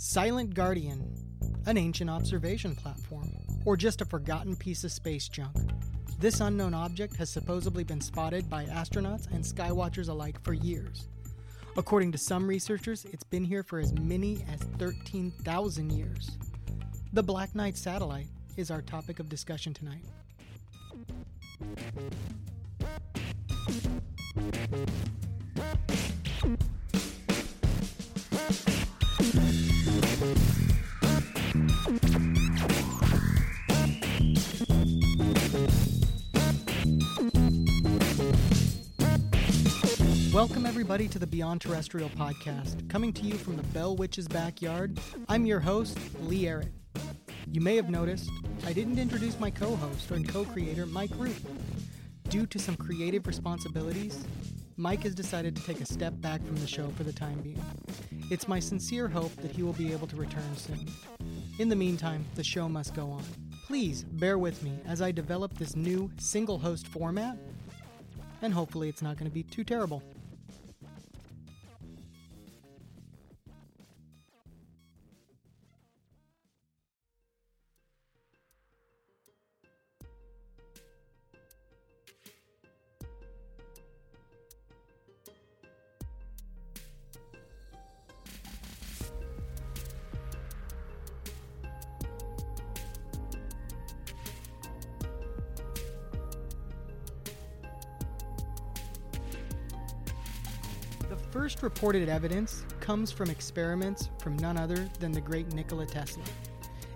Silent Guardian, an ancient observation platform, or just a forgotten piece of space junk. This unknown object has supposedly been spotted by astronauts and skywatchers alike for years. According to some researchers, it's been here for as many as 13,000 years. The Black Knight satellite is our topic of discussion tonight. Welcome, everybody, to the Beyond Terrestrial podcast. Coming to you from the Bell Witch's backyard, I'm your host, Lee Errett. You may have noticed I didn't introduce my co host and co creator, Mike Rupe. Due to some creative responsibilities, Mike has decided to take a step back from the show for the time being. It's my sincere hope that he will be able to return soon. In the meantime, the show must go on. Please bear with me as I develop this new single host format, and hopefully, it's not going to be too terrible. First reported evidence comes from experiments from none other than the great Nikola Tesla,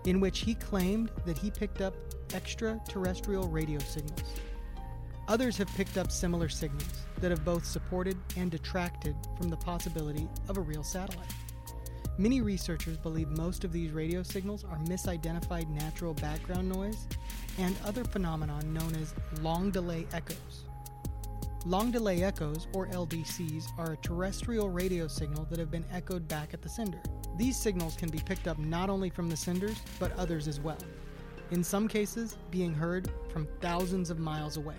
in which he claimed that he picked up extraterrestrial radio signals. Others have picked up similar signals that have both supported and detracted from the possibility of a real satellite. Many researchers believe most of these radio signals are misidentified natural background noise and other phenomenon known as long delay echoes. Long delay echoes, or LDEs, are a terrestrial radio signal that have been echoed back at the sender. These signals can be picked up not only from the senders, but others as well, in some cases, being heard from thousands of miles away.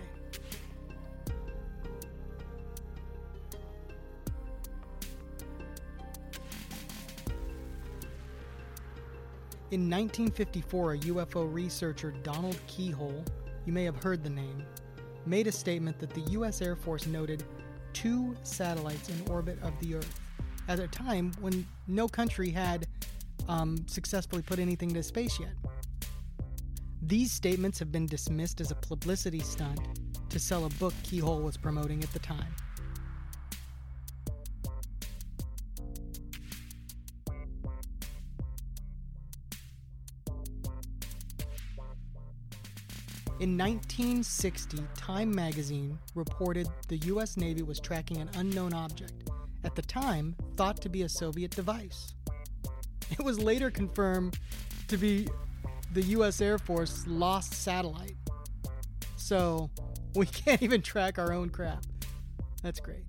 In 1954, a UFO researcher, Donald Keyhoe, you may have heard the name, made a statement that the U.S. Air Force noted two satellites in orbit of the Earth at a time when no country had um, successfully put anything to space yet. These statements have been dismissed as a publicity stunt to sell a book Keyhoe was promoting at the time. In 1960, Time magazine reported the US Navy was tracking an unknown object, at the time thought to be a Soviet device. It was later confirmed to be the US Air Force lost satellite. So, we can't even track our own crap. That's great.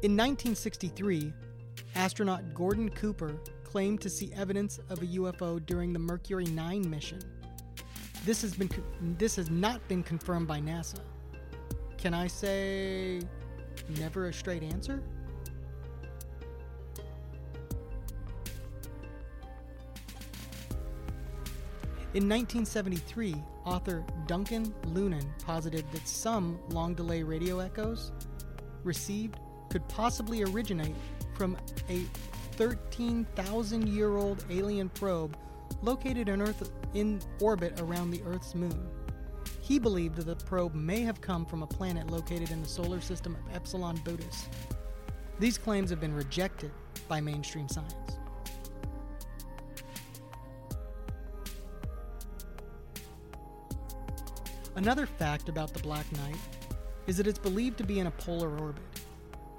In 1963, astronaut Gordon Cooper claimed to see evidence of a UFO during the Mercury 9 mission. This has been this has not been confirmed by NASA. Can I say never a straight answer? In 1973, author Duncan Lunan posited that some long delay radio echoes received could possibly originate from a 13,000 year old alien probe located in, Earth, in orbit around the Earth's moon. He believed that the probe may have come from a planet located in the solar system of Epsilon Boötis. These claims have been rejected by mainstream science. Another fact about the Black Knight is that it's believed to be in a polar orbit.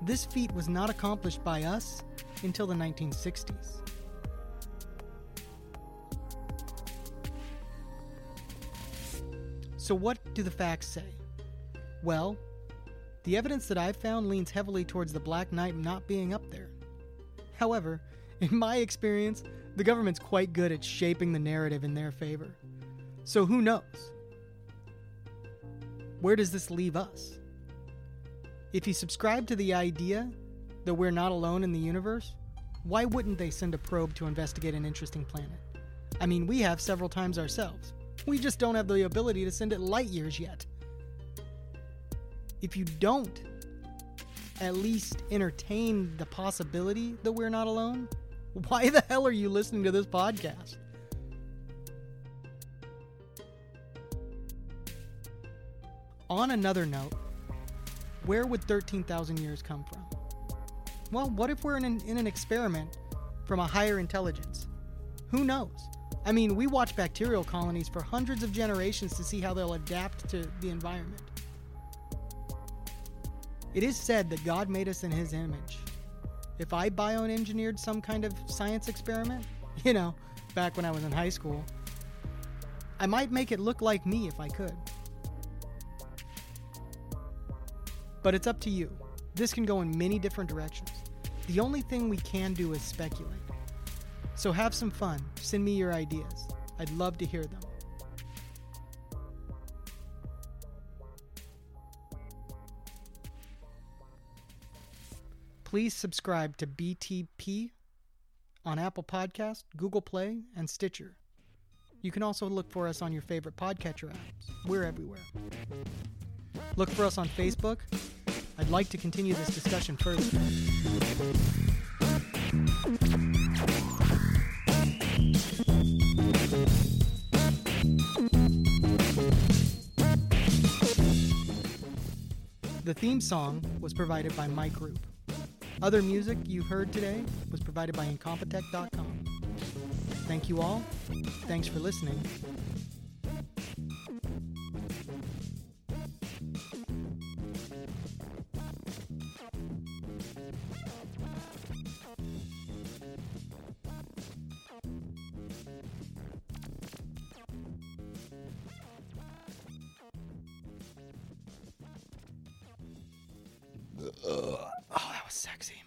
This feat was not accomplished by us until the 1960s. So, what do the facts say? Well, the evidence that I've found leans heavily towards the Black Knight not being up there. However, in my experience, the government's quite good at shaping the narrative in their favor. So, who knows? Where does this leave us? If you subscribe to the idea that we're not alone in the universe, why wouldn't they send a probe to investigate an interesting planet? I mean, we have several times ourselves. We just don't have the ability to send it light years yet. If you don't at least entertain the possibility that we're not alone, why the hell are you listening to this podcast? On another note, where would 13,000 years come from? Well, what if we're in an, in an experiment from a higher intelligence? Who knows? I mean, we watch bacterial colonies for hundreds of generations to see how they'll adapt to the environment. It is said that God made us in His image. If I bioengineered some kind of science experiment, you know, back when I was in high school, I might make it look like me if I could. But it's up to you. This can go in many different directions. The only thing we can do is speculate. So have some fun. Send me your ideas. I'd love to hear them. Please subscribe to BTP on Apple Podcast, Google Play, and Stitcher. You can also look for us on your favorite podcatcher apps. We're everywhere. Look for us on Facebook. I'd like to continue this discussion further. The theme song was provided by my Group. Other music you heard today was provided by Incompetech.com. Thank you all. Thanks for listening. Oh, that was sexy.